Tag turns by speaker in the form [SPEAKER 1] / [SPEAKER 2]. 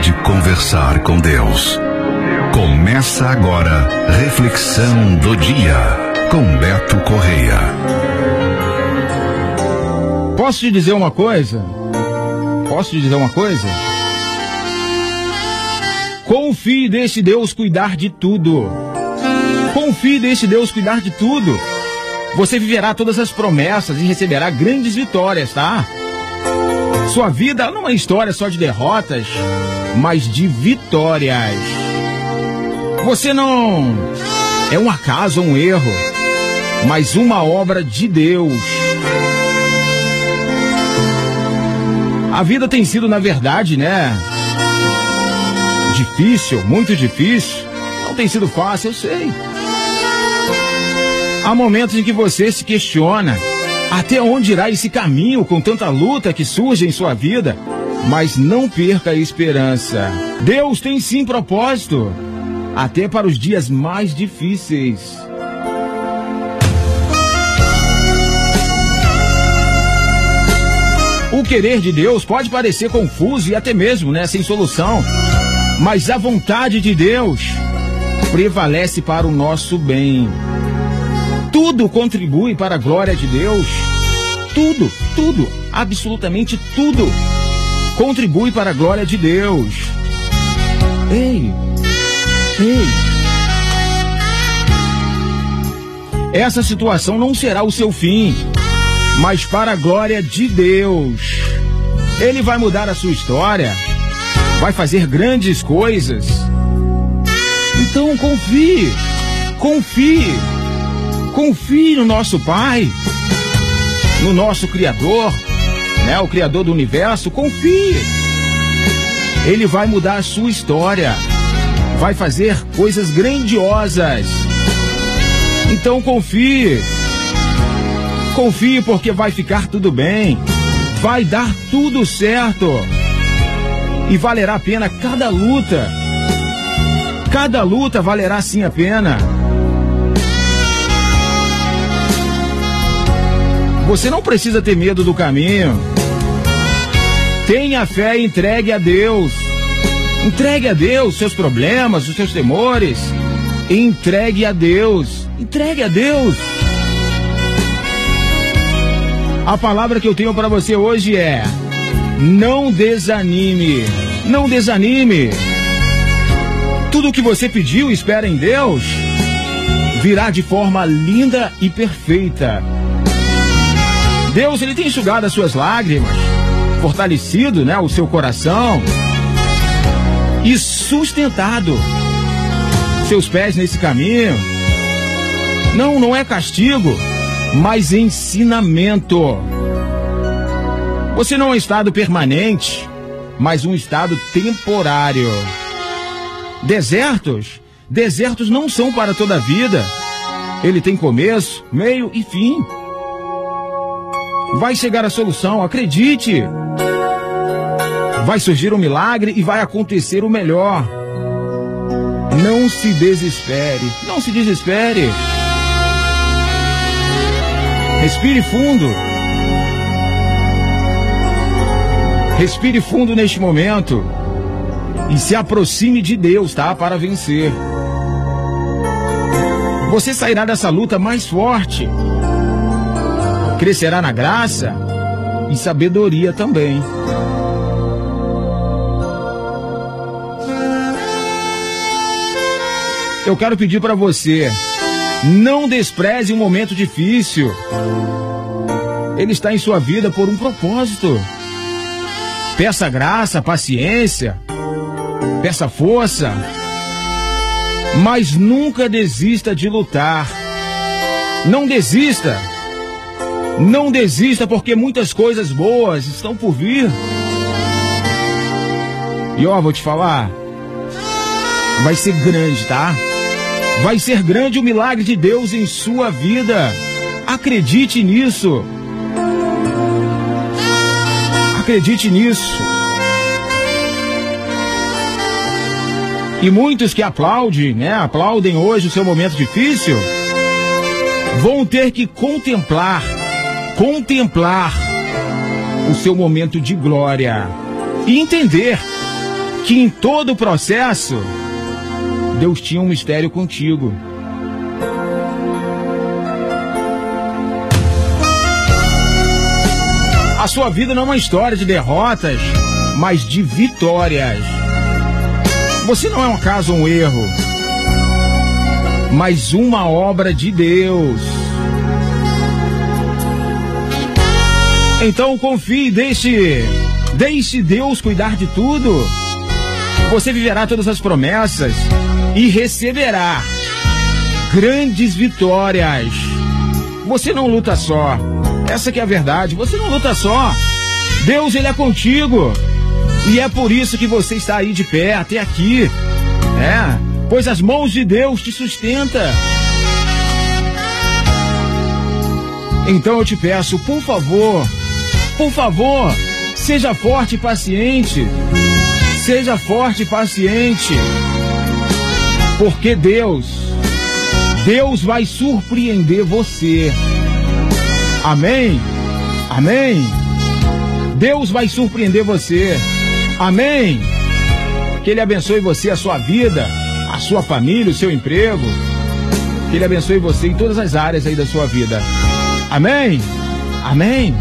[SPEAKER 1] de conversar com Deus. Começa agora Reflexão do Dia com Beto Correia.
[SPEAKER 2] Posso te dizer uma coisa? Posso te dizer uma coisa? Confie desse Deus cuidar de tudo. Confie desse Deus cuidar de tudo. Você viverá todas as promessas e receberá grandes vitórias, tá? Sua vida não é história só de derrotas, mas de vitórias. Você não é um acaso um erro, mas uma obra de Deus. A vida tem sido, na verdade, né? Difícil, muito difícil. Não tem sido fácil, eu sei. Há momentos em que você se questiona até onde irá esse caminho com tanta luta que surge em sua vida? Mas não perca a esperança. Deus tem sim propósito, até para os dias mais difíceis. O querer de Deus pode parecer confuso e até mesmo, né, sem solução. Mas a vontade de Deus prevalece para o nosso bem. Tudo contribui para a glória de Deus. Tudo, tudo, absolutamente tudo contribui para a glória de Deus. Ei, ei. Essa situação não será o seu fim, mas para a glória de Deus. Ele vai mudar a sua história, vai fazer grandes coisas. Então confie, confie. Confie no nosso Pai, no nosso Criador, né? O Criador do universo. Confie. Ele vai mudar a sua história, vai fazer coisas grandiosas. Então confie. Confie porque vai ficar tudo bem, vai dar tudo certo e valerá a pena cada luta. Cada luta valerá sim a pena. Você não precisa ter medo do caminho. Tenha fé e entregue a Deus. Entregue a Deus seus problemas, os seus temores. Entregue a Deus. Entregue a Deus. A palavra que eu tenho para você hoje é: não desanime. Não desanime. Tudo o que você pediu, espera em Deus, virá de forma linda e perfeita. Deus ele tem enxugado as suas lágrimas, fortalecido, né, o seu coração e sustentado seus pés nesse caminho. Não, não é castigo, mas ensinamento. Você não é um estado permanente, mas um estado temporário. Desertos, desertos não são para toda a vida. Ele tem começo, meio e fim. Vai chegar a solução, acredite. Vai surgir um milagre e vai acontecer o melhor. Não se desespere, não se desespere. Respire fundo. Respire fundo neste momento e se aproxime de Deus, tá? Para vencer. Você sairá dessa luta mais forte crescerá na graça e sabedoria também. Eu quero pedir para você, não despreze um momento difícil. Ele está em sua vida por um propósito. Peça graça, paciência, peça força, mas nunca desista de lutar. Não desista. Não desista porque muitas coisas boas estão por vir. E ó, vou te falar, vai ser grande, tá? Vai ser grande o milagre de Deus em sua vida. Acredite nisso. Acredite nisso. E muitos que aplaudem, né? Aplaudem hoje o seu momento difícil, vão ter que contemplar contemplar o seu momento de glória e entender que em todo o processo Deus tinha um mistério contigo. A sua vida não é uma história de derrotas, mas de vitórias. Você não é um caso um erro, mas uma obra de Deus. Então confie, deixe, deixe Deus cuidar de tudo. Você viverá todas as promessas e receberá grandes vitórias. Você não luta só. Essa que é a verdade. Você não luta só. Deus ele é contigo. E é por isso que você está aí de pé até aqui. É, pois as mãos de Deus te sustenta. Então eu te peço, por favor, por favor, seja forte e paciente. Seja forte e paciente. Porque Deus, Deus vai surpreender você. Amém? Amém? Deus vai surpreender você. Amém? Que Ele abençoe você, a sua vida, a sua família, o seu emprego. Que Ele abençoe você em todas as áreas aí da sua vida. Amém? Amém?